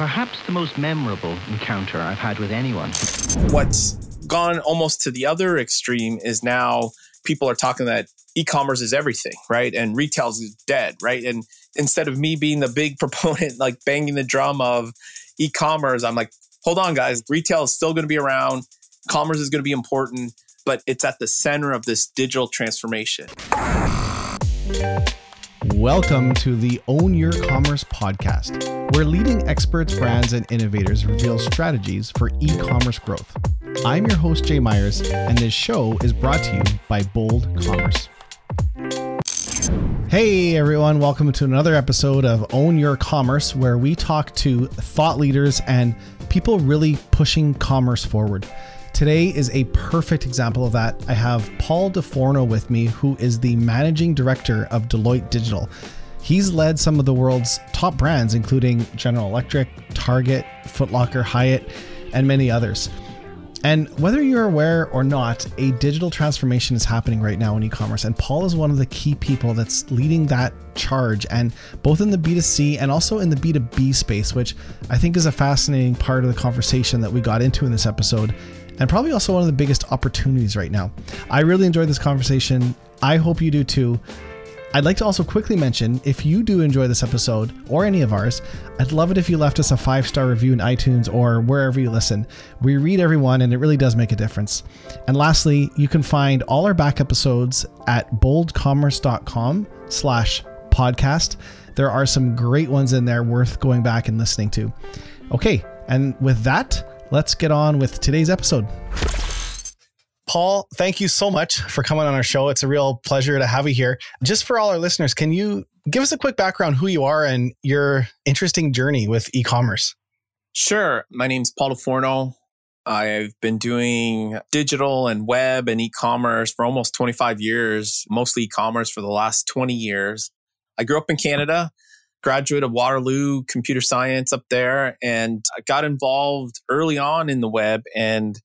Perhaps the most memorable encounter I've had with anyone. What's gone almost to the other extreme is now people are talking that e-commerce is everything, right? And retail is dead, right? And instead of me being the big proponent, like banging the drum of e-commerce, I'm like, hold on, guys, retail is still going to be around. Commerce is going to be important, but it's at the center of this digital transformation. Welcome to the Own Your Commerce podcast, where leading experts, brands, and innovators reveal strategies for e commerce growth. I'm your host, Jay Myers, and this show is brought to you by Bold Commerce. Hey everyone, welcome to another episode of Own Your Commerce, where we talk to thought leaders and people really pushing commerce forward. Today is a perfect example of that. I have Paul Do Forno with me, who is the managing director of Deloitte Digital. He's led some of the world's top brands, including General Electric, Target, Footlocker, Hyatt, and many others. And whether you're aware or not, a digital transformation is happening right now in e commerce. And Paul is one of the key people that's leading that charge, and both in the B2C and also in the B2B space, which I think is a fascinating part of the conversation that we got into in this episode and probably also one of the biggest opportunities right now. I really enjoyed this conversation. I hope you do too. I'd like to also quickly mention if you do enjoy this episode or any of ours, I'd love it if you left us a five star review in iTunes or wherever you listen. We read everyone and it really does make a difference. And lastly, you can find all our back episodes at boldcommerce.com slash podcast. There are some great ones in there worth going back and listening to. Okay, and with that, let's get on with today's episode. Paul, thank you so much for coming on our show. It's a real pleasure to have you here. Just for all our listeners, can you give us a quick background who you are and your interesting journey with e-commerce? Sure. My name's Paul Do Forno. I've been doing digital and web and e-commerce for almost 25 years, mostly e-commerce for the last 20 years. I grew up in Canada graduate of Waterloo computer science up there and I got involved early on in the web and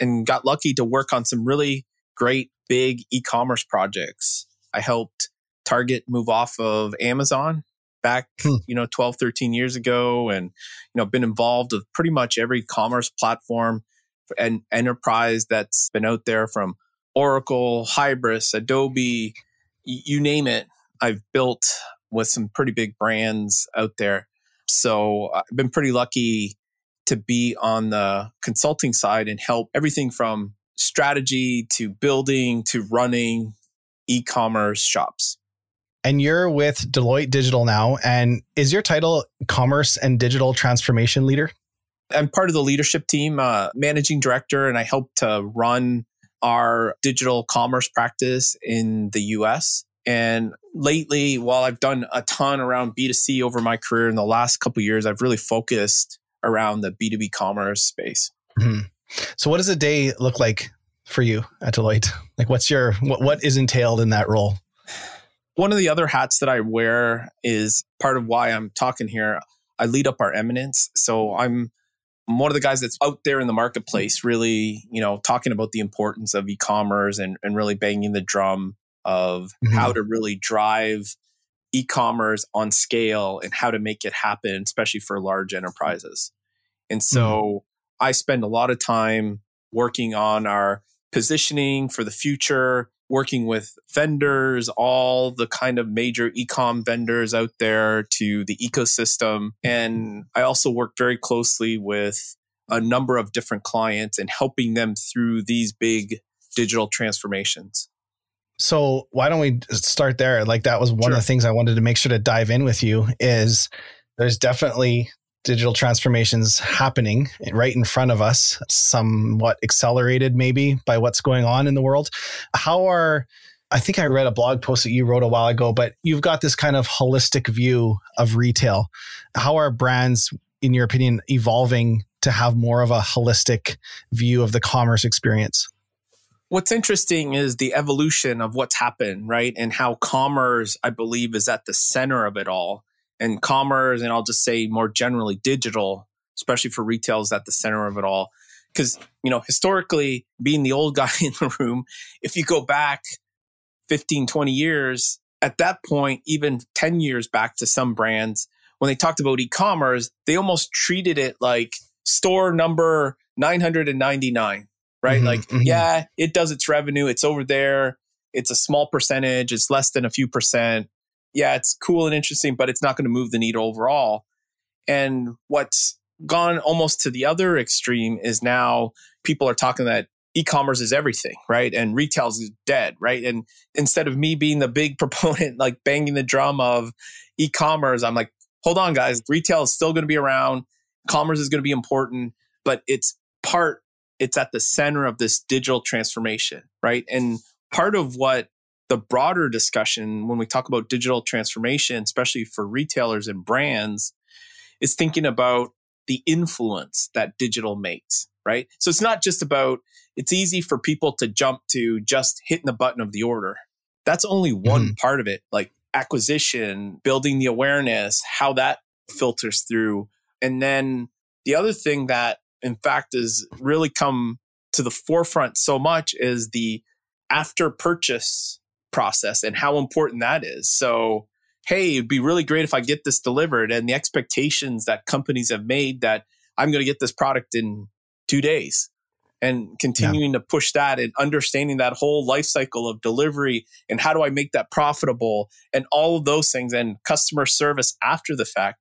and got lucky to work on some really great big e-commerce projects. I helped Target move off of Amazon back, hmm. you know, 12, 13 years ago and you know, been involved with pretty much every commerce platform and enterprise that's been out there from Oracle, Hybris, Adobe, you name it. I've built with some pretty big brands out there. So I've been pretty lucky to be on the consulting side and help everything from strategy to building to running e-commerce shops. And you're with Deloitte Digital now. And is your title Commerce and Digital Transformation Leader? I'm part of the leadership team, uh, managing director, and I help to run our digital commerce practice in the US. And lately, while I've done a ton around B2C over my career in the last couple years, I've really focused around the B2B commerce space. Mm-hmm. So what does a day look like for you at Deloitte? Like what's your what what is entailed in that role? One of the other hats that I wear is part of why I'm talking here. I lead up our eminence. So I'm one of the guys that's out there in the marketplace, really, you know, talking about the importance of e-commerce and, and really banging the drum of mm-hmm. how to really drive e-commerce on scale and how to make it happen, especially for large enterprises. And so mm-hmm. I spend a lot of time working on our positioning for the future, working with vendors, all the kind of major e-com vendors out there to the ecosystem. And I also work very closely with a number of different clients and helping them through these big digital transformations. So why don't we start there? Like that was one sure. of the things I wanted to make sure to dive in with you is there's definitely digital transformations happening right in front of us, somewhat accelerated maybe by what's going on in the world. How are I think I read a blog post that you wrote a while ago, but you've got this kind of holistic view of retail. How are brands, in your opinion, evolving to have more of a holistic view of the commerce experience? What's interesting is the evolution of what's happened, right? And how commerce, I believe, is at the center of it all. And commerce, and I'll just say more generally, digital, especially for retail, is at the center of it all. Because, you know, historically, being the old guy in the room, if you go back 15, 20 years, at that point, even 10 years back to some brands, when they talked about e-commerce, they almost treated it like store number 999, right? Mm-hmm, like, mm-hmm. yeah, it does its revenue. It's over there. It's a small percentage. It's less than a few percent. Yeah, it's cool and interesting, but it's not going to move the needle overall. And what's gone almost to the other extreme is now people are talking that e-commerce is everything, right? And retail is dead, right? And instead of me being the big proponent, like banging the drum of e-commerce, I'm like, hold on, guys, retail is still going to be around. Commerce is going to be important, but it's part, it's at the center of this digital transformation, right? And part of what the broader discussion when we talk about digital transformation, especially for retailers and brands, is thinking about the influence that digital makes, right? So it's not just about, it's easy for people to jump to just hitting the button of the order. That's only one mm-hmm. part of it. Like acquisition, building the awareness, how that filters through. And then the other thing that, in fact, has really come to the forefront so much is the after purchase process and how important that is. So, hey, it'd be really great if I get this delivered and the expectations that companies have made that I'm going to get this product in two days and continuing yeah. to push that and understanding that whole life cycle of delivery and how do I make that profitable and all of those things and customer service after the fact.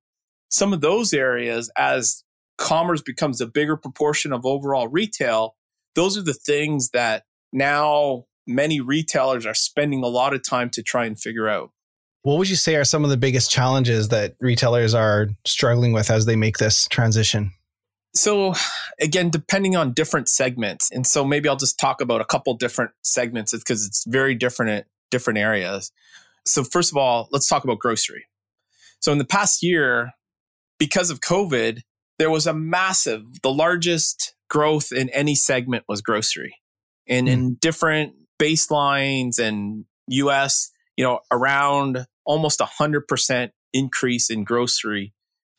Some of those areas, as commerce becomes a bigger proportion of overall retail, those are the things that now many retailers are spending a lot of time to try and figure out. What would you say are some of the biggest challenges that retailers are struggling with as they make this transition? So again, depending on different segments. And so maybe I'll just talk about a couple different segments because it's very different at different areas. So first of all, let's talk about grocery. So in the past year, because of COVID, there was a massive, the largest growth in any segment was grocery. And mm. in different baselines and US, you know, around almost a hundred percent increase in grocery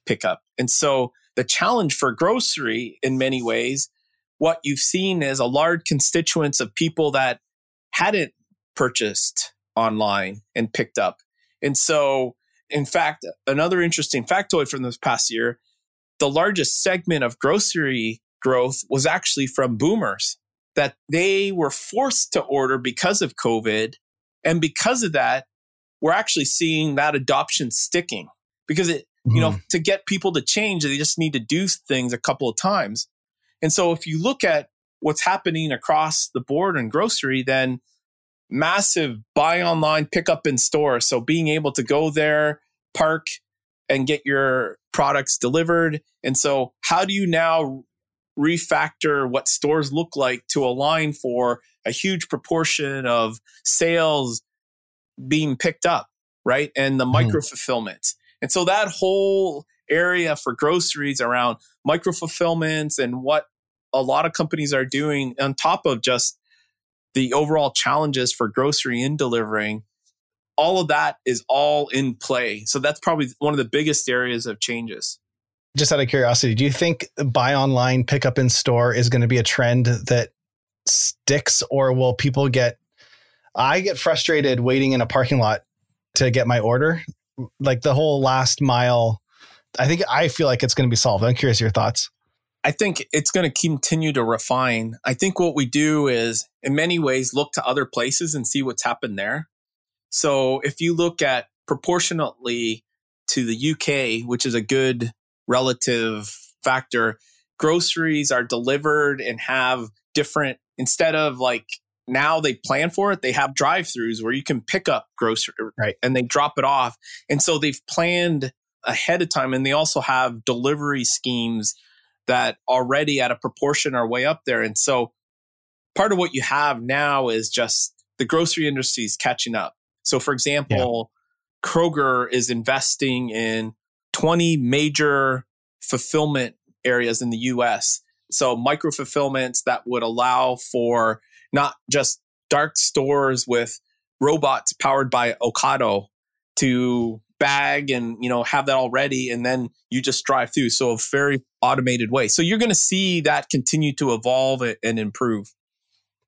pickup. And so the challenge for grocery in many ways, what you've seen is a large constituents of people that hadn't purchased online and picked up. And so, in fact, another interesting factoid from this past year, the largest segment of grocery growth was actually from boomers that they were forced to order because of COVID. And because of that, we're actually seeing that adoption sticking because it, Mm-hmm. You know, mm-hmm. to get people to change, they just need to do things a couple of times. And so if you look at what's happening across the board in grocery, then massive buy online, pick up in store. So being able to go there, park, and get your products delivered. And so, how do you now refactor what stores look like to align for a huge proportion of sales being picked up, right? And the mm-hmm. micro fulfillment. And so that whole area for groceries around micro fulfillments and what a lot of companies are doing on top of just the overall challenges for grocery in delivering all of that is all in play so that's probably one of the biggest areas of changes just out of curiosity do you think buy online pick up in store is going to be a trend that sticks or will people get i get frustrated waiting in a parking lot to get my order like the whole last mile. I think I feel like it's going to be solved. I'm curious your thoughts. I think it's going to continue to refine. I think what we do is, in many ways, look to other places and see what's happened there. So if you look at proportionately to the UK, which is a good relative factor, groceries are delivered and have different, instead of like now they plan for it. They have drive throughs where you can pick up grocery right. and they drop it off. And so they've planned ahead of time and they also have delivery schemes that already at a proportion are way up there. And so part of what you have now is just the grocery industry is catching up. So for example, yeah. Kroger is investing in 20 major fulfillment areas in the US. So micro fulfillments that would allow for not just dark stores with robots powered by Ocado to bag and you know have that all ready and then you just drive through so a very automated way so you're going to see that continue to evolve and improve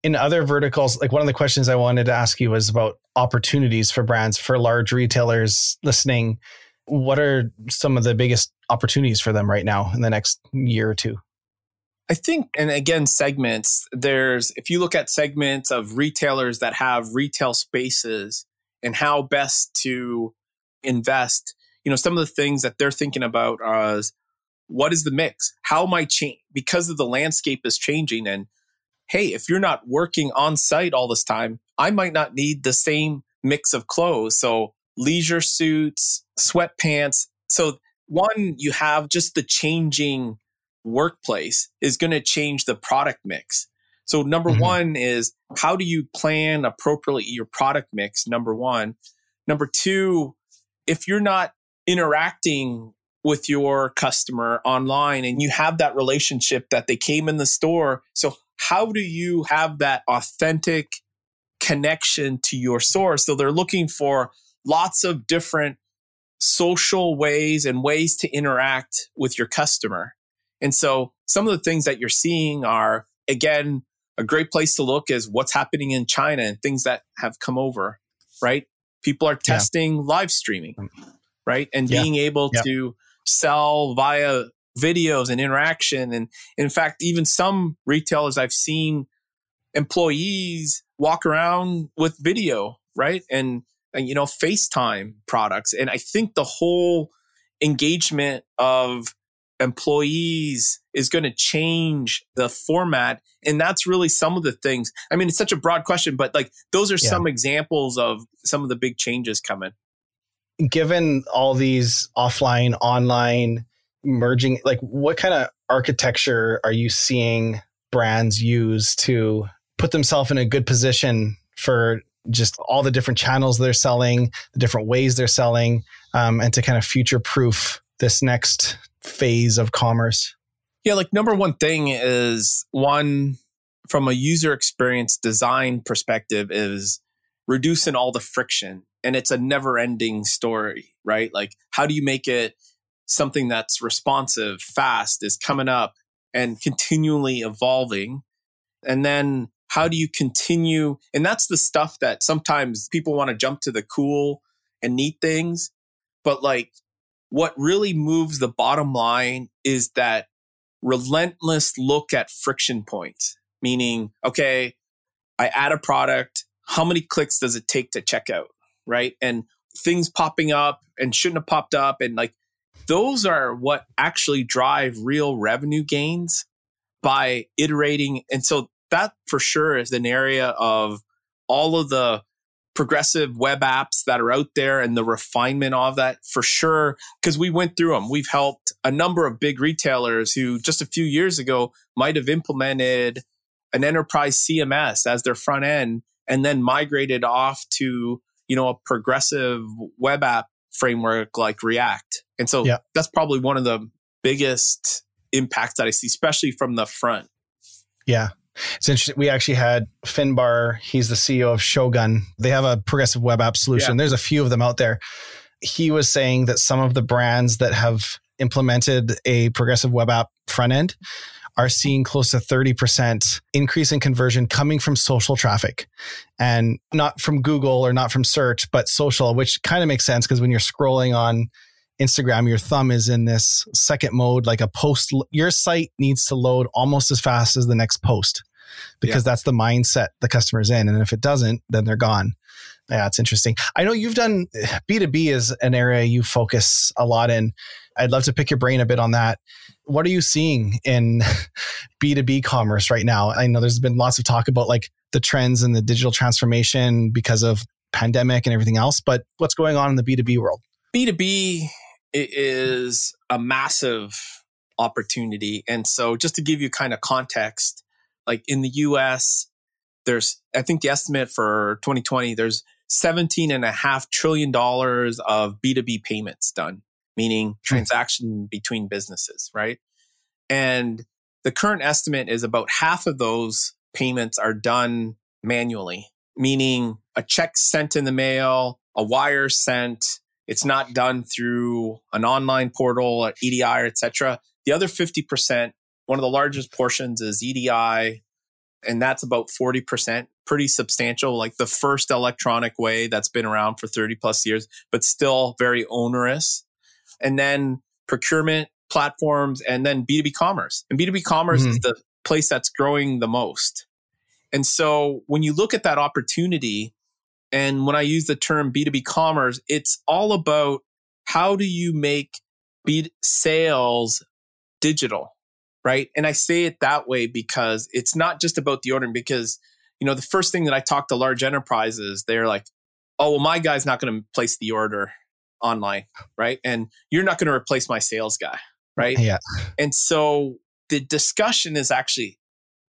in other verticals like one of the questions i wanted to ask you was about opportunities for brands for large retailers listening What are some of the biggest opportunities for them right now in the next year or two? I think, and again, segments, there's, if you look at segments of retailers that have retail spaces and how best to invest, you know, some of the things that they're thinking about is what is the mix? How am I change? Because of the landscape is changing. And hey, if you're not working on site all this time, I might not need the same mix of clothes. So leisure suits, sweatpants. So one, you have just the changing workplace is going to change the product mix. So number mm-hmm. one is how do you plan appropriately your product mix? Number one. Number two, if you're not interacting with your customer online and you have that relationship that they came in the store. So how do you have that authentic connection to your source? So they're looking for lots of different social ways and ways to interact with your customer. And so some of the things that you're seeing are, again, a great place to look is what's happening in China and things that have come over, right? People are testing yeah. live streaming, right? And yeah. being able yeah. to sell via videos and interaction. And in fact, even some retailers I've seen employees walk around with video, right? And, and you know, FaceTime products. And I think the whole engagement of employees is going to change the format and that's really some of the things i mean it's such a broad question but like those are yeah. some examples of some of the big changes coming given all these offline online merging like what kind of architecture are you seeing brands use to put themselves in a good position for just all the different channels they're selling the different ways they're selling um, and to kind of future proof this next phase of commerce? Yeah, like number one thing is one from a user experience design perspective is reducing all the friction. And it's a never ending story, right? Like, how do you make it something that's responsive, fast, is coming up and continually evolving? And then how do you continue? And that's the stuff that sometimes people want to jump to the cool and neat things. But like what really moves the bottom line is that relentless look at friction points, meaning, okay, I add a product. How many clicks does it take to check out? Right. And things popping up and shouldn't have popped up. And like those are what actually drive real revenue gains by iterating. And so that for sure is an area of all of the progressive web apps that are out there and the refinement of that for sure. Cause we went through them. We've helped a number of big retailers who just a few years ago might have implemented an enterprise CMS as their front end and then migrated off to, you know, a progressive web app framework like React. And so yeah. that's probably one of the biggest impacts that I see, especially from the front. Yeah. It's interesting. We actually had Finbarr. He's the CEO of Shogun. They have a progressive web app solution. Yeah. There's a few of them out there. He was saying that some of the brands that have implemented a progressive web app front end are seeing close to 30% increase in conversion coming from social traffic and not from Google or not from search, but social, which kind of makes sense because when you're scrolling on Instagram, your thumb is in this second mode, like a post. Your site needs to load almost as fast as the next post because yeah. that's the mindset the customer's in. And if it doesn't, then they're gone. Yeah, it's interesting. I know you've done B2B is an area you focus a lot in. I'd love to pick your brain a bit on that. What are you seeing in B2B commerce right now? I know there's been lots of talk about like the trends and the digital transformation because of pandemic and everything else, but what's going on in the B2B world? B2B is a massive opportunity. And so just to give you kind of context, like in the US, there's, I think the estimate for 2020, there's 17 and a half trillion dollars of B2B payments done, meaning hmm. transaction between businesses, right? And the current estimate is about half of those payments are done manually, meaning a check sent in the mail, a wire sent, it's not done through an online portal or EDI or etc. The other 50%, one of the largest portions is EDI, and that's about 40%, pretty substantial, like the first electronic way that's been around for 30 plus years, but still very onerous. and then procurement platforms, and then B2B commerce. And B2B commerce mm-hmm. is the place that's growing the most. And so when you look at that opportunity, and when I use the term B2B commerce, it's all about how do you make B sales digital, right? And I say it that way because it's not just about the ordering because you know the first thing that I talk to large enterprises, they're like, "Oh, well my guy's not going to place the order online, right? And you're not going to replace my sales guy, right?" Yeah. And so the discussion is actually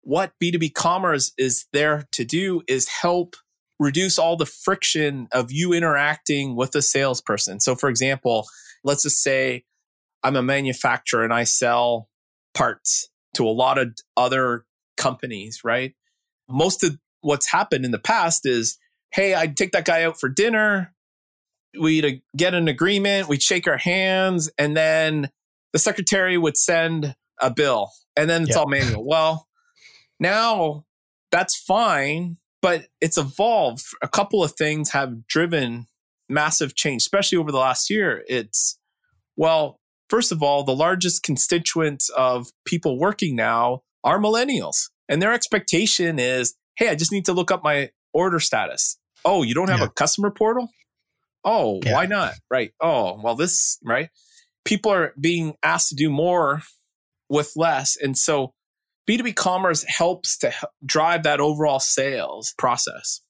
what B2B commerce is there to do is help reduce all the friction of you interacting with a salesperson. So, for example, let's just say I'm a manufacturer and I sell parts to a lot of other companies, right? Most of what's happened in the past is, hey, I'd take that guy out for dinner. We'd get an agreement, we'd shake our hands, and then the secretary would send a bill, and then it's yep. all manual. Well, now that's fine, but it's evolved. A couple of things have driven massive change, especially over the last year. It's, well, first of all, the largest constituents of people working now are millennials. And their expectation is, hey, I just need to look up my order status. Oh, you don't have yeah. a customer portal? Oh, yeah. why not? Right. Oh, well, this, right? People are being asked to do more with less. And so B2B commerce helps to drive that overall sales process.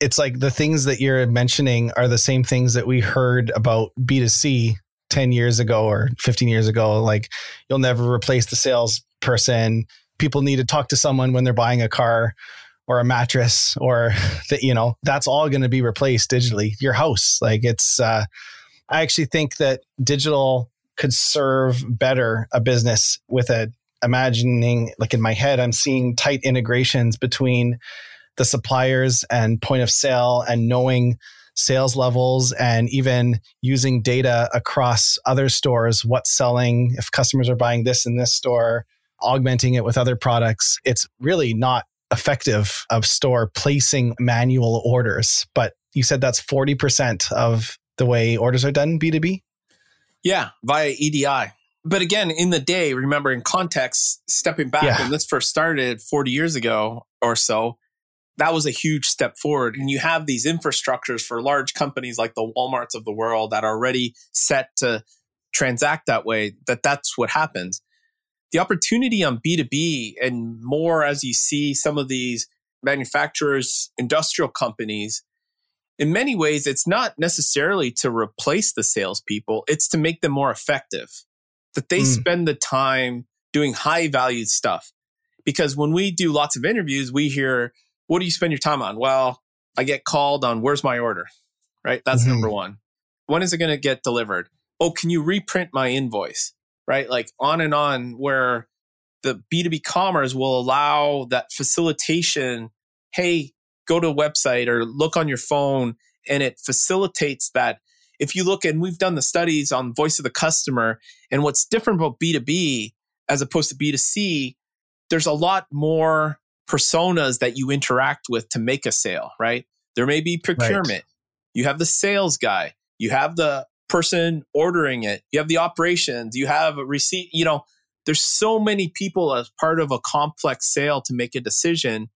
It's like the things that you're mentioning are the same things that we heard about B2C 10 years ago or 15 years ago. Like you'll never replace the salesperson. People need to talk to someone when they're buying a car or a mattress or that, you know, that's all going to be replaced digitally. Your house, like it's, uh, I actually think that digital could serve better a business with a imagining like in my head i'm seeing tight integrations between the suppliers and point of sale and knowing sales levels and even using data across other stores what's selling if customers are buying this in this store augmenting it with other products. It's really not effective of store placing manual orders but you said that's 40% of the way orders are done b2b yeah via edi but again, in the day, remember in context, stepping back yeah. when this first started 40 years ago or so, that was a huge step forward. And you have these infrastructures for large companies like the Walmarts of the world that are already set to transact that way, that that's what happens. The opportunity on B2B and more as you see some of these manufacturers, industrial companies, in many ways, it's not necessarily to replace the salespeople, it's to make them more effective that they mm. spend the time doing high value stuff. Because when we do lots of interviews, we hear, what do you spend your time on? Well, I get called on where's my order, right? That's mm-hmm. number one. When is it going to get delivered? Oh, can you reprint my invoice? Right? Like on and on, where the B2B commerce will allow that facilitation. Hey, go to a website or look on your phone and it facilitates that if you look and we've done the studies on voice of the customer and what's different about B2B as opposed to B2C, there's a lot more personas that you interact with to make a sale, right? There may be procurement. Right. You have the sales guy. You have the person ordering it. You have the operations. You have a receipt. You know, there's so many people as part of a complex sale to make a decision.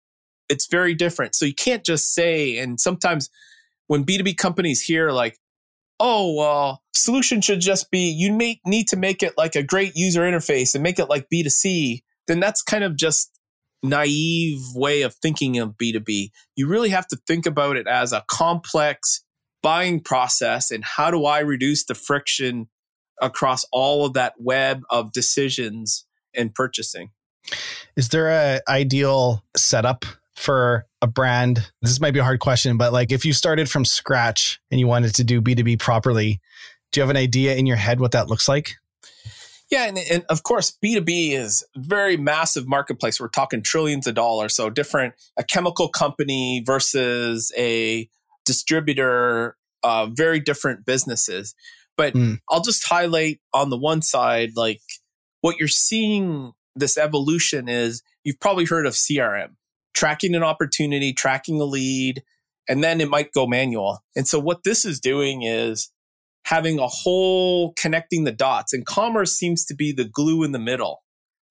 It's very different. So you can't just say, and sometimes when B2B companies hear like, oh, well, solution should just be you may need to make it like a great user interface and make it like B2C, then that's kind of just naive way of thinking of B2B. You really have to think about it as a complex buying process and how do I reduce the friction across all of that web of decisions and purchasing. Is there a ideal setup for a brand? This might be a hard question, but like if you started from scratch and you wanted to do B2B properly, do you have an idea in your head what that looks like? Yeah, and, and, of course, B2B is very massive marketplace. We're talking trillions of dollars. So different, a chemical company versus a distributor, uh, very different businesses. But mm. I'll just highlight on the one side, like what you're seeing this evolution is you've probably heard of CRM tracking an opportunity, tracking a lead, and then it might go manual. And so what this is doing is having a whole connecting the dots. And commerce seems to be the glue in the middle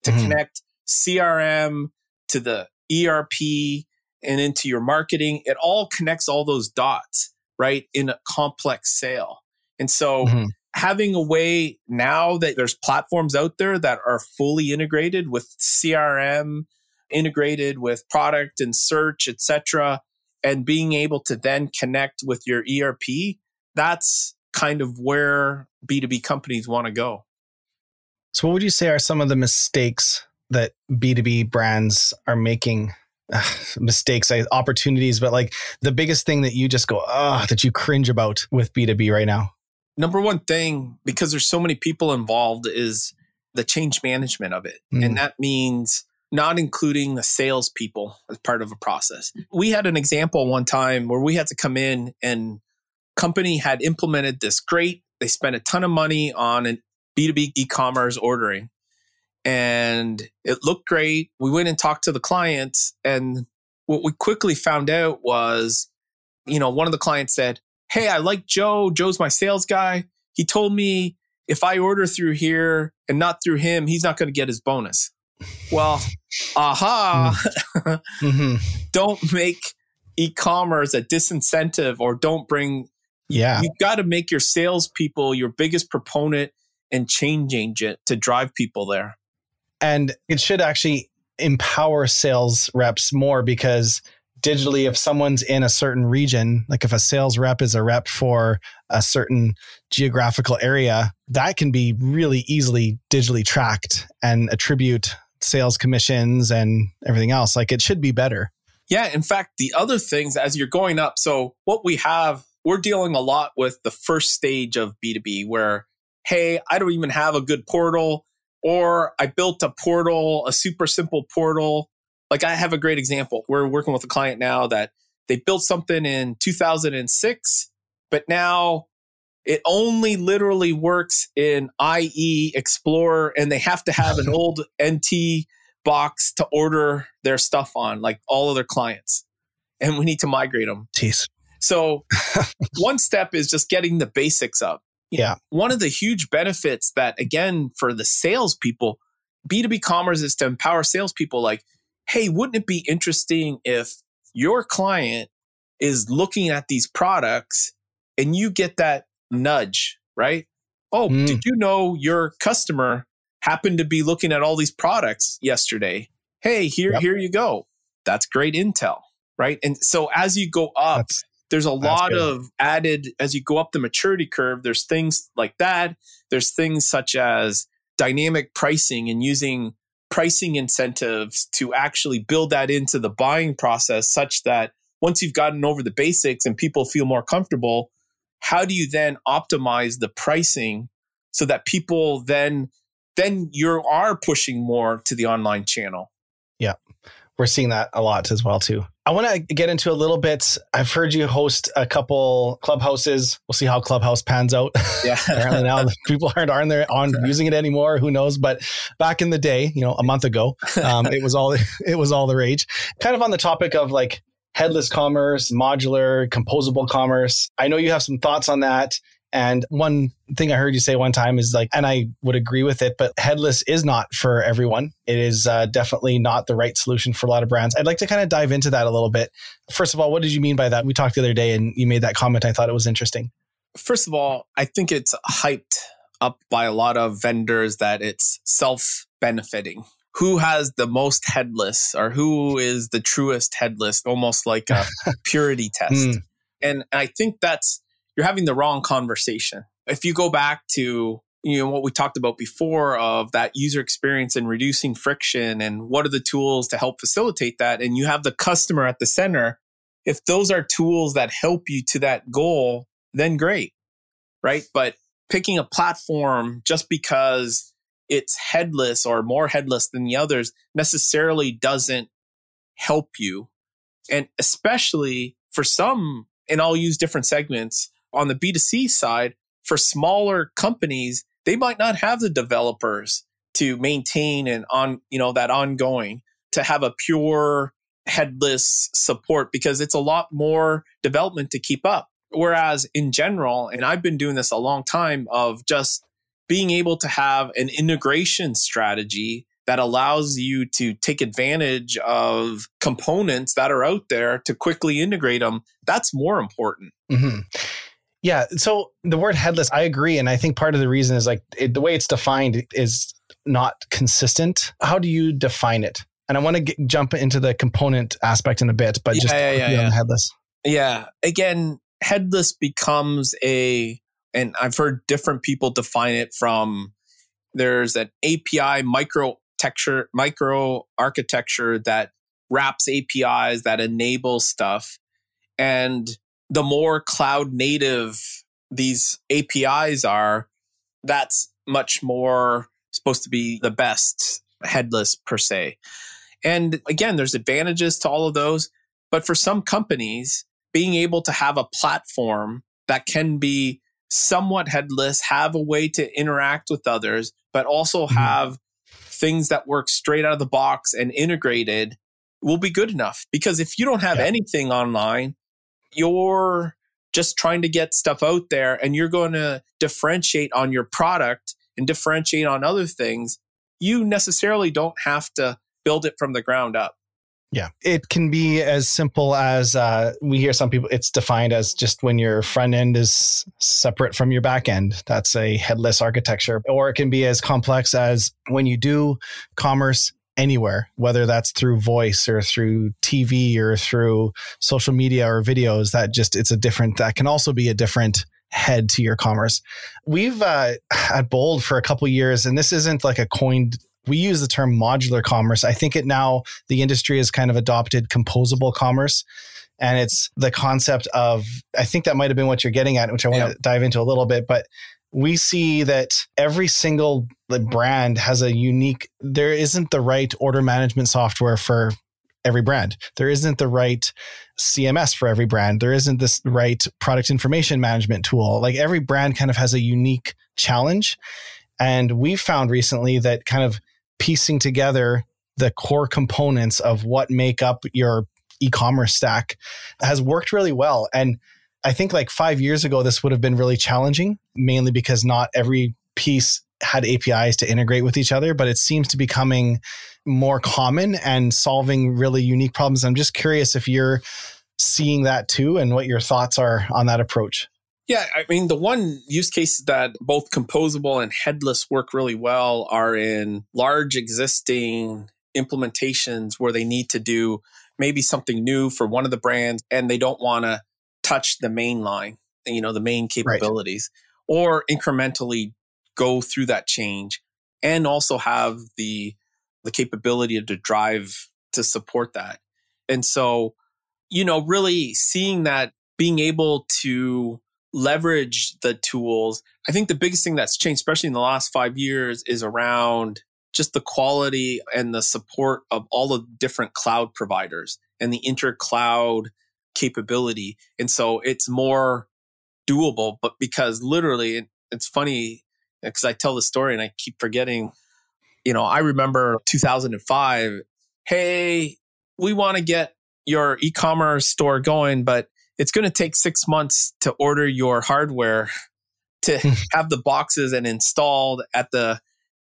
to Mhm. connect CRM to the ERP and into your marketing. It all connects all those dots, right? In a complex sale. And so Mhm. having a way now that there's platforms out there that are fully integrated with CRM, integrated with product and search, etc., and being able to then connect with your ERP, that's kind of where B2B companies want to go. So, what would you say are some of the mistakes that B2B brands are making? Ugh, mistakes, opportunities, but like the biggest thing that you just go, ah, that you cringe about with B2B right now? Number one thing, because there's so many people involved, is the change management of it. Mm. And that means not including the salespeople as part of a process. We had an example one time where we had to come in and company had implemented this great, they spent a ton of money on an B2B e-commerce ordering. And it looked great. We went and talked to the clients and what we quickly found out was, you know, one of the clients said, Hey, I like Joe. Joe's my sales guy. He told me if I order through here and not through him, he's not going to get his bonus. Well, aha, hmm don't make e commerce a disincentive or don't bring, Yeah. you've got to make your salespeople your biggest proponent and change agent to drive people there. And it should actually empower sales reps more because digitally, if someone's in a certain region, like if a sales rep is a rep for a certain geographical area, that can be really easily digitally tracked and attribute sales commissions and everything else. Like it should be better. Yeah. In fact, the other things as you're going up, so what we have, we're dealing a lot with the first stage of B2B where, hey, I don't even have a good portal, or I built a portal, a super simple portal. Like I have a great example. We're working with a client now that they built something in 2006, but now it only literally works in IE Explorer and they have to have an old NT box to order their stuff on, like all of their clients. And we need to migrate them. Jeez. So one step is just getting the basics up. Yeah. One of the huge benefits that, again, for the salespeople, B2B commerce is to empower salespeople like, hey, wouldn't it be interesting if your client is looking at these products and you get that nudge, right? Oh, Mm. did you know your customer happened to be looking at all these products yesterday? Hey, here, Yep. here you go. That's great intel, right? And so as you go up, That's, there's a lot of added as you go up the maturity curve there's things like that there's things such as dynamic pricing and using pricing incentives to actually build that into the buying process such that once you've gotten over the basics and people feel more comfortable how do you then optimize the pricing so that people then then you are pushing more to the online channel Yeah. we're seeing that a lot as well too. I want to get into a little bit. I've heard you host a couple clubhouses. We'll see how Clubhouse pans out. yeah Apparently now people aren't aren't there on using it anymore. Who knows? But back in the day, you know, a month ago, um, it was all it was all the rage. Kind of on the topic of like headless commerce, modular, composable commerce. I know you have some thoughts on that. And one thing I heard you say one time is like, and I would agree with it, but headless is not for everyone. It is uh, definitely not the right solution for a lot of brands. I'd like to kind of dive into that a little bit. First of all, what did you mean by that? We talked the other day and you made that comment. I thought it was interesting. first of all, I think it's hyped up by a lot of vendors that it's self benefiting. Who has the most headless or who is the truest headless, almost like a purity test. Mm. And I think that's, you're having the wrong conversation. If you go back to, you know, what we talked about before of that user experience and reducing friction and what are the tools to help facilitate that, and you have the customer at the center, if those are tools that help you to that goal, then great right? But picking a platform just because it's headless or more headless than the others necessarily doesn't help you. And especially for some, and I'll use different segments on the B2C side, for smaller companies, they might not have the developers to maintain and on, you know, that ongoing to have a pure headless support because it's a lot more development to keep up Whereas in general, and I've been doing this a long time of just being able to have an integration strategy that allows you to take advantage of components that are out there to quickly integrate them, that's more important. Mm-hmm. Yeah. So the word headless, I agree. And I think part of the reason is like it, the way it's defined is not consistent. How do you define it? And I want to get, jump into the component aspect in a bit, but Yeah, just yeah, yeah, yeah. the headless. Yeah. Again, headless becomes a, and I've heard different people define it from there's an API micro texture, micro architecture that wraps APIs that enable stuff. And the more cloud native these APIs are, that's much more supposed to be the best headless per se. And again, there's advantages to all of those. But for some companies, being able to have a platform that can be somewhat headless, have a way to interact with others, but also Mhm. have things that work straight out of the box and integrated will be good enough. Because if you don't have Yeah. anything online, you're just trying to get stuff out there and you're going to differentiate on your product and differentiate on other things. You necessarily don't have to build it from the ground up. Yeah. It can be as simple as uh, we hear some people, it's defined as just when your front end is separate from your back end. That's a headless architecture. Or it can be as complex as when you do commerce anywhere, whether that's through voice or through TV or through social media or videos, that just, it's a different, that can also be a different head to your commerce. We've uh, at Bold for a couple years, and this isn't like a coined we use the term modular commerce. I think it now the industry has kind of adopted composable commerce. And it's the concept of, I think that might have been what you're getting at, which I want Yeah. to dive into a little bit. But we see that every single brand has a unique, there isn't the right order management software for every brand. There isn't the right CMS for every brand. There isn't this right product information management tool. Like every brand kind of has a unique challenge. And we found recently that kind of piecing together the core components of what make up your e-commerce stack has worked really well. And I think like five years ago, this would have been really challenging, mainly because not every piece had APIs to integrate with each other, but it seems to be becoming more common and solving really unique problems. I'm just curious if you're seeing that too and what your thoughts are on that approach. Yeah, I mean, the one use case that both composable and headless work really well are in large existing implementations where they need to do maybe something new for one of the brands and they don't want to touch the main line, you know, the main capabilities, or incrementally go through that change and also have the the capability to drive to support that. And so, you know, really seeing that being able to leverage the tools. I think the biggest thing that's changed, especially in the last five years, is around just the quality and the support of all the different cloud providers and the inter-cloud capability. And so it's more doable, but because literally it, it's funny because I tell the story and I keep forgetting, you know, I remember 2005, hey, we want to get your e-commerce store going, but it's going to take six months to order your hardware to hmm. have the boxes and installed at the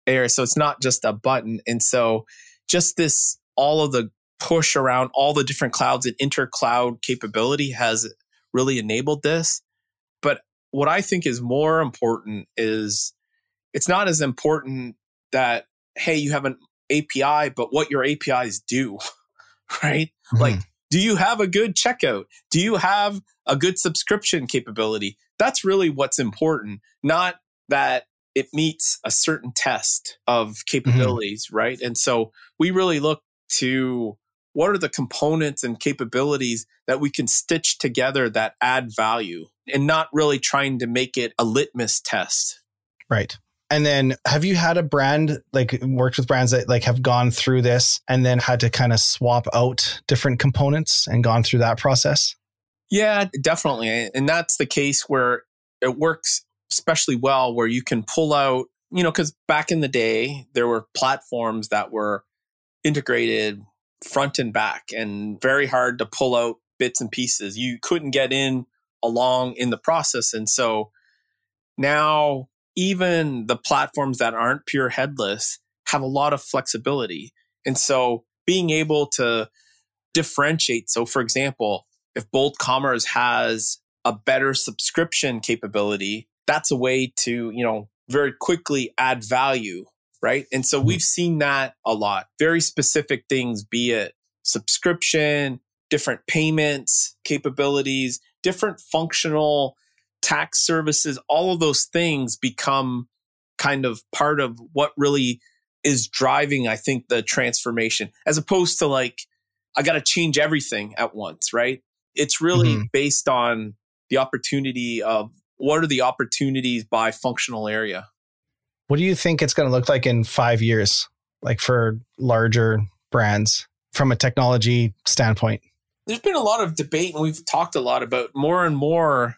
area. So it's not just a button. And so just this, all of the push around all the different clouds and inter-cloud capability has really enabled this. But what I think is more important is it's not as important that, hey, you have an API, but what your APIs do, right? Mm-hmm. Like, do you have a good checkout? Do you have a good subscription capability? That's really what's important, not that it meets a certain test of mm-hmm. capabilities, right? And so we really look to what are the components and capabilities that we can stitch together that add value and not really trying to make it a litmus test. Right. And then have you had a brand like worked with brands that like have gone through this and then had to kind of swap out different components and gone through that process? Yeah, definitely. And that's the case where it works especially well where you can pull out, you know, because back in the day, there were platforms that were integrated front and back and very hard to pull out bits and pieces. You couldn't get in along in the process. And so now even the platforms that aren't pure headless have a lot of flexibility. And so being able to differentiate. So for example, if Bold Commerce has a better subscription capability, that's a way to, you know, very quickly add value, right? And so we've mm-hmm. seen that a lot. Very specific things, be it subscription, different payments capabilities, different functional tax services, all of those things become kind of part of what really is driving, I think, the transformation, as opposed to like, I got to change everything at once, right? It's really mm-hmm. based on the opportunity of what are the opportunities by functional area. What do you think it's going to look like in five years, like for larger brands from a technology standpoint? There's been a lot of debate, and we've talked a lot about more and more.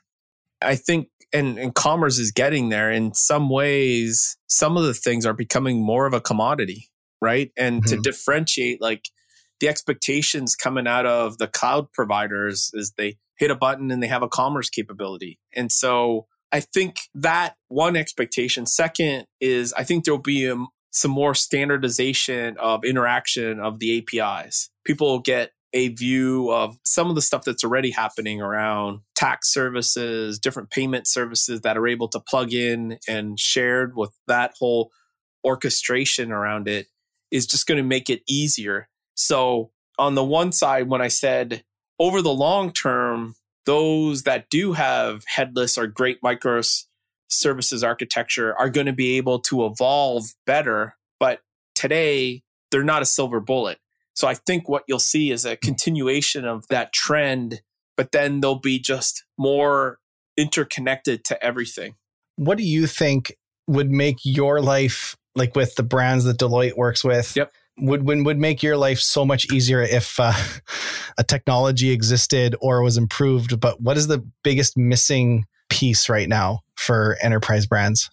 I think, and, and commerce is getting there. In some ways, some of the things are becoming more of a commodity, right? And mm-hmm. to differentiate, like the expectations coming out of the cloud providers is they hit a button and they have a commerce capability. And so I think that one expectation. Second is I think there'll be a, um, some more standardization of interaction of the APIs. People will get a view of some of the stuff that's already happening around tax services, different payment services that are able to plug in and shared with that whole orchestration around it is just going to make it easier so, on the one side, when I said over the long term, those that do have headless or great microservices architecture are going to be able to evolve better. But today, they're not a silver bullet. So, I think what you'll see is a continuation of that trend, but then they'll be just more interconnected to everything. What do you think would make your life like with the brands that Deloitte works with? Yep would would, would make your life so much easier if uh, a technology existed or was improved. But what is the biggest missing piece right now for enterprise brands?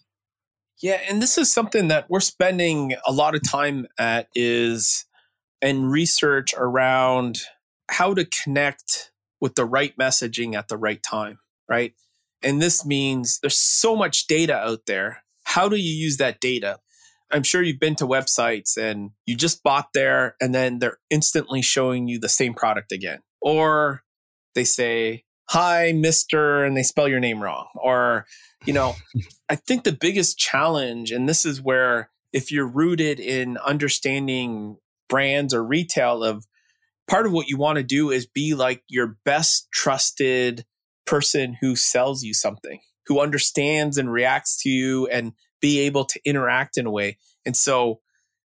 Yeah, and this is something that we're spending a lot of time at is and research around how to connect with the right messaging at the right time, right? And this means there's so much data out there. How do you use that data? I'm sure you've been to websites and you just bought there and then they're instantly showing you the same product again. Or they say, hi, Mr., and they spell your name wrong. Or, you know, I think the biggest challenge, and this is where if you're rooted in understanding brands or retail of part of what you want to do is be like your best trusted person who sells you something, who understands and reacts to you and be able to interact in a way. And so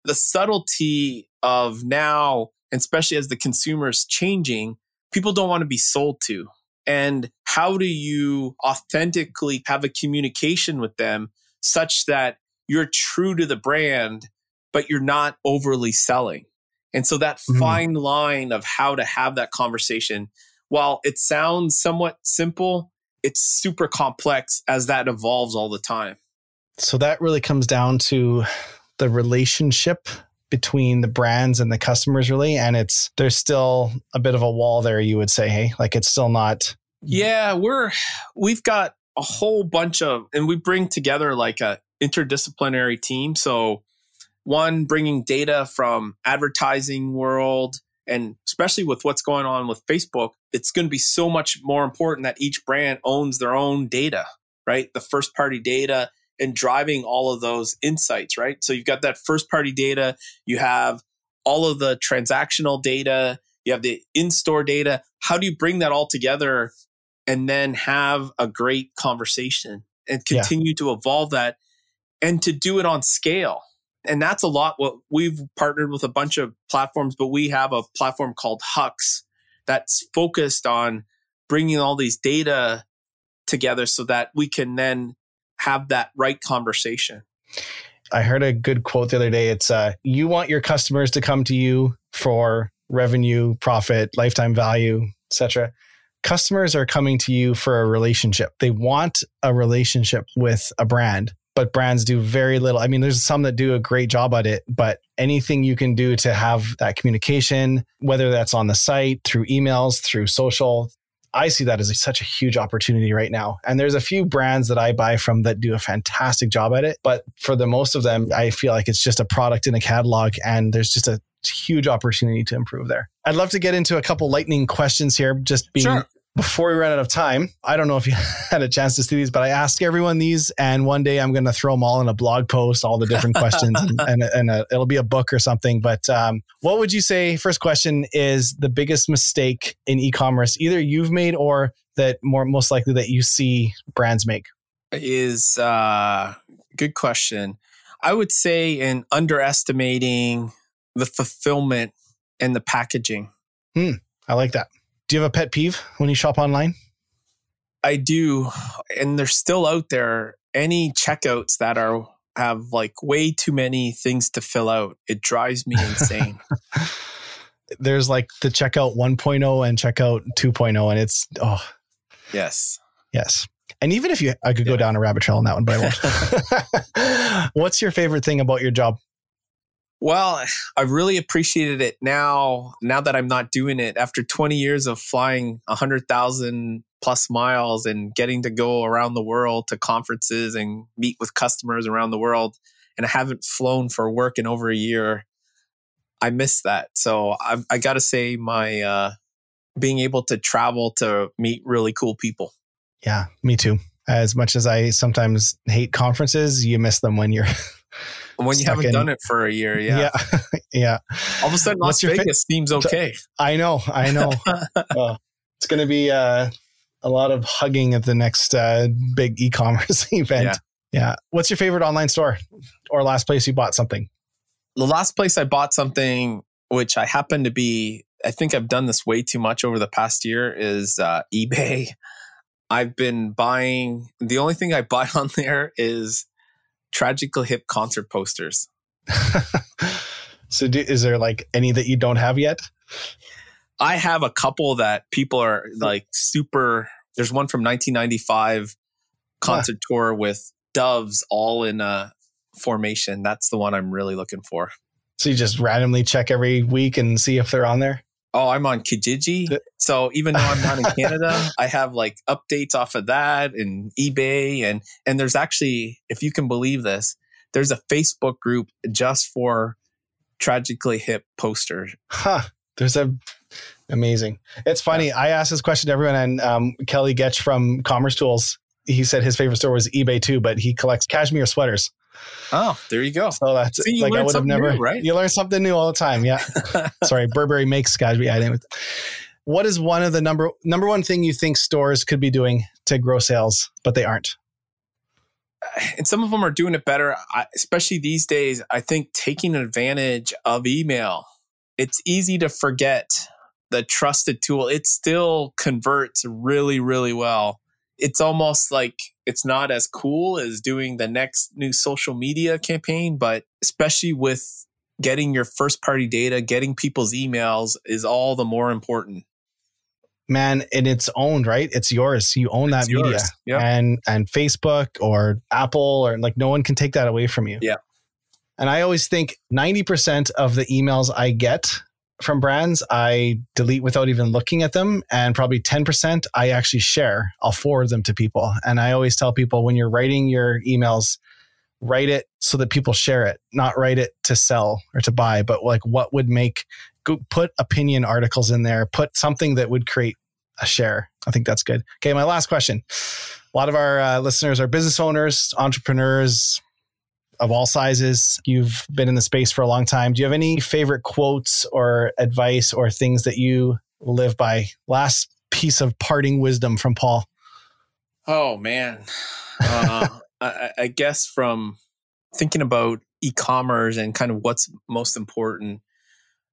the subtlety of now, especially as the consumer is changing, people don't want to be sold to. And how do you authentically have a communication with them such that you're true to the brand, but you're not overly selling? And so that mm-hmm. fine line of how to have that conversation, while it sounds somewhat simple, it's super complex as that evolves all the time. So that really comes down to the relationship between the brands and the customers really and it's there's still a bit of a wall there you would say hey like it's still not yeah we're we've got a whole bunch of and we bring together like a interdisciplinary team so one bringing data from advertising world and especially with what's going on with facebook it's going to be so much more important that each brand owns their own data right the first party data and driving all of those insights, right? So you've got that first party data, you have all of the transactional data, you have the in store data. How do you bring that all together and then have a great conversation and continue yeah. to evolve that and to do it on scale? And that's a lot what we've partnered with a bunch of platforms, but we have a platform called Hux that's focused on bringing all these data together so that we can then have that right conversation. I heard a good quote the other day. It's uh, you want your customers to come to you for revenue, profit, lifetime value, etc. Customers are coming to you for a relationship. They want a relationship with a brand, but brands do very little. I mean, there's some that do a great job at it, but anything you can do to have that communication, whether that's on the site, through emails, through social, I see that as such a huge opportunity right now. And there's a few brands that I buy from that do a fantastic job at it. But for the most of them, I feel like it's just a product in a catalog and there's just a huge opportunity to improve there. I'd love to get into a couple lightning questions here, just being Sure. Before we run out of time. I don't know if you had a chance to see these, but I ask everyone these, and one day I'm going to throw them all in a blog post, all the different questions, and, and, and a, it'll be a book or something. But um, what would you say? First question is the biggest mistake in e-commerce, either you've made or that more most likely that you see brands make. is uh good question. I would say in underestimating the fulfillment and the packaging. Hmm, I like that. Do you have a pet peeve when you shop online? I do, and they're still out there. Any checkouts that are have like way too many things to fill out, it drives me insane. There's like the checkout 1.0 and checkout 2.0, and it's oh yes. yes. And even if you, I could go down a rabbit trail on that one, but I won't. What's your favorite thing about your job? Well, I really appreciated it now. Now that I'm not doing it, after 20 years of flying 100,000 plus miles and getting to go around the world to conferences and meet with customers around the world, and I haven't flown for work in over a year, I miss that. So I, I got to say, my uh, being able to travel to meet really cool people. Yeah, me too. As much as I sometimes hate conferences, you miss them when you're when you haven't in- done it for a year, yeah, yeah, yeah. all of a sudden Las your fa- Vegas seems okay. I know, I know. Uh, it's going to be uh, a lot of hugging at the next uh, big e-commerce event. Yeah. yeah. What's your favorite online store or last place you bought something? the last place I bought something, which I happen to be, I think I've done this way too much over the past year, is uh, eBay. I've been buying, the only thing I buy on there is Tragically Hip concert posters. so, do, is there like any that you don't have yet? I have a couple that people are like super. There's one from 1995 concert ah. tour with doves all in a formation. That's the one I'm really looking for. So you just randomly check every week and see if they're on there. Oh, I'm on Kijiji. So even though I'm not in Canada, I have like updates off of that and eBay and and there's actually, if you can believe this, there's a Facebook group just for tragically hip posters. Huh. There's a amazing. It's funny. I asked this question to everyone, and um, Kelly Goetsch from commercetools. He said his favorite store was eBay too, but he collects cashmere sweaters. Oh, there you go. So that's See, like I would have never. new, right? You learn something new all the time. Yeah. Sorry, Burberry makes cashmere. Yeah, I didn't- what is one of the number number one thing you think stores could be doing to grow sales, but they aren't? and some of them are doing it better, I, especially these days. I think taking advantage of email. It's easy to forget the trusted tool. It still converts really, really well. It's almost like it's not as cool as doing the next new social media campaign, but especially with getting your first party data, getting people's emails is all the more important. Man, and it's owned, right? It's yours. You own that It's media. Yep. and and Facebook or Apple or like no one can take that away from you. Yeah. And I always think 90% of the emails I get from brands I delete without even looking at them and probably 10% I actually share. I'll forward them to people. And I always tell people when you're writing your emails write it so that people share it, not write it to sell or to buy, but like what would make go put opinion articles in there, put something that would create a share. I think that's good. Okay, my last question. A lot of our uh, listeners are business owners, entrepreneurs of all sizes. You've been in the space for a long time. Do you have any favorite quotes or advice or things that you live by? Last piece of parting wisdom from Paul. Oh man, uh, I, I guess from thinking about e-commerce and kind of what's most important.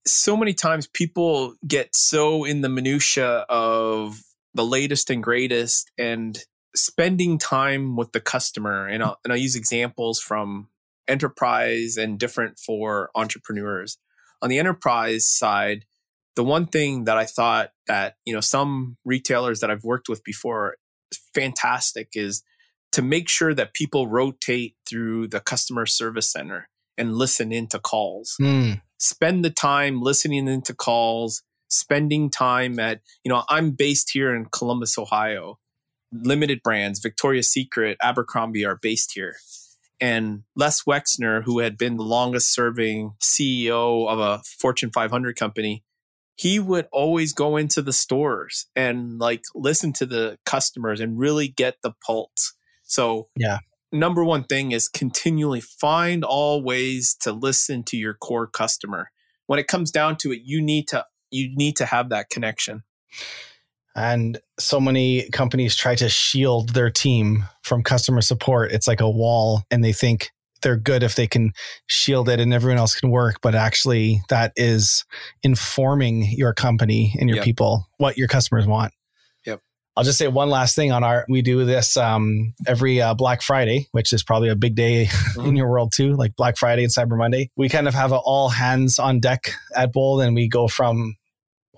So many times people get so in the minutia of the latest and greatest, and spending time with the customer. And I'll, and I'll use examples from enterprise and different for entrepreneurs. On the enterprise side, the one thing that I thought that you know some retailers that I've worked with before fantastic is to make sure that people rotate through the customer service center and listen into calls. Hmm. Spend the time listening into calls, spending time at, you know, I'm based here in Columbus, Ohio. Limited brands, Victoria's Secret, Abercrombie are based here. And Les Wexner, who had been the longest serving CEO of a Fortune 500 company, he would always go into the stores and like listen to the customers and really get the pulse. So, yeah. Number one thing is continually find all ways to listen to your core customer. When it comes down to it, you need to you need to have that connection. And so many companies try to shield their team from customer support. It's like a wall, and they think they're good if they can shield it and everyone else can work. But actually, that is informing your company and your yep. people what your customers want. Yep. I'll just say one last thing on our. We do this um, every uh, Black Friday, which is probably a big day mm-hmm. in your world too, like Black Friday and Cyber Monday. We kind of have a all hands on deck at Bold, and we go from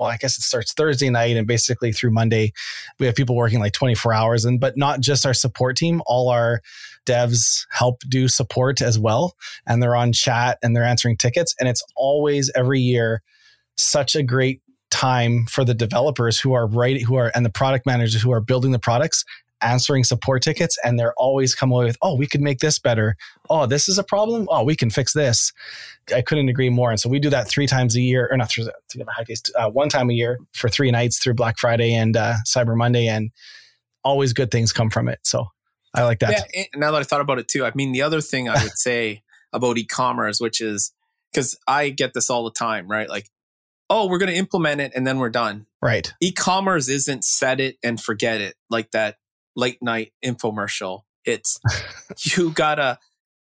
well, I guess it starts Thursday night and basically through Monday, we have people working like 24 hours and, but not just our support team, all our devs help do support as well. And they're on chat and they're answering tickets. And it's always every year such a great time for the developers who are writing, who are, and the product managers who are building the products answering support tickets and they're always come away with, oh, we could make this better. Oh, this is a problem. Oh, we can fix this. I couldn't agree more. And so we do that three times a year, or not three, three days, uh, one time a year for three nights through Black Friday and uh, Cyber Monday, and always good things come from it. So I like that. Yeah, now that I thought about it too, I mean, the other thing I would say about e-commerce, which is because I get this all the time, right? Like, oh, we're going to implement it and then we're done. Right. E-commerce isn't set it and forget it like that late night infomercial. It's you gotta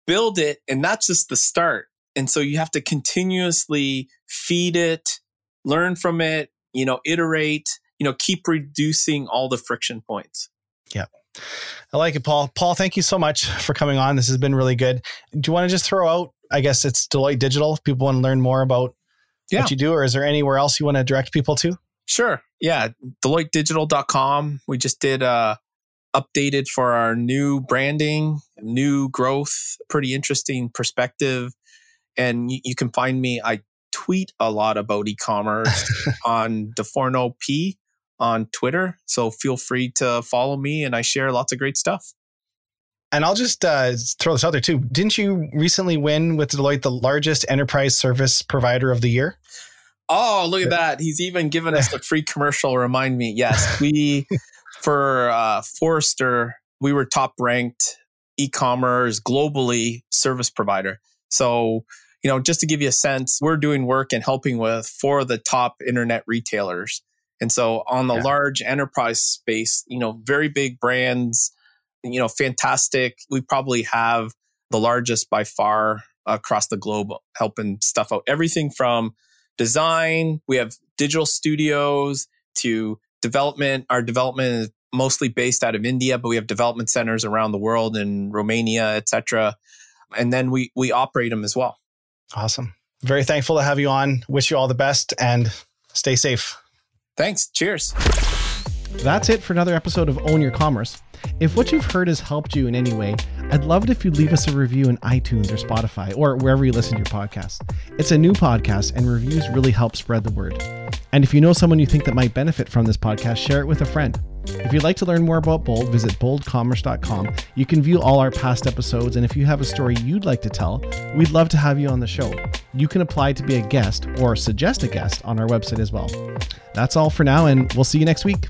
build it, and that's just the start. And so you have to continuously feed it, learn from it, you know, iterate, you know, keep reducing all the friction points. Yeah. I like it, Paul. Paul, thank you so much for coming on. This has been really good. Do you want to just throw out, I guess it's Deloitte Digital, if people want to learn more about yeah. what you do, or is there anywhere else you want to direct people to? Sure. Yeah. DeloitteDigital.com. We just did a updated for our new branding, new growth, pretty interesting perspective. And you, you can find me, I tweet a lot about e commerce on DoForno P on Twitter. So feel free to follow me and I share lots of great stuff. And I'll just uh, throw this out there too. Didn't you recently win with Deloitte the largest enterprise service provider of the year? Oh, look at that. He's even given us a free commercial. Remind me. Yes, we for uh, Forrester, we were top ranked e-commerce globally service provider. So, you know, just to give you a sense, we're doing work and helping with four of the top internet retailers. And so on the yeah. large enterprise space, you know, very big brands, you know, fantastic. We probably have the largest by far across the globe helping stuff out. Everything from design, we have digital studios to development. Our development is mostly based out of India, but we have development centers around the world in Romania, etc. And then we we operate them as well. Awesome. Very thankful to have you on. Wish you all the best and stay safe. Thanks. Cheers. That's it for another episode of Own Your Commerce. If what you've heard has helped you in any way, I'd love it if you'd leave us a review in iTunes or Spotify or wherever you listen to your podcast. It's a new podcast, and reviews really help spread the word. And if you know someone you think that might benefit from this podcast, share it with a friend. If you'd like to learn more about Bold, visit boldcommerce.com. You can view all our past episodes, and if you have a story you'd like to tell, we'd love to have you on the show. You can apply to be a guest or suggest a guest on our website as well. That's all for now, and we'll see you next week.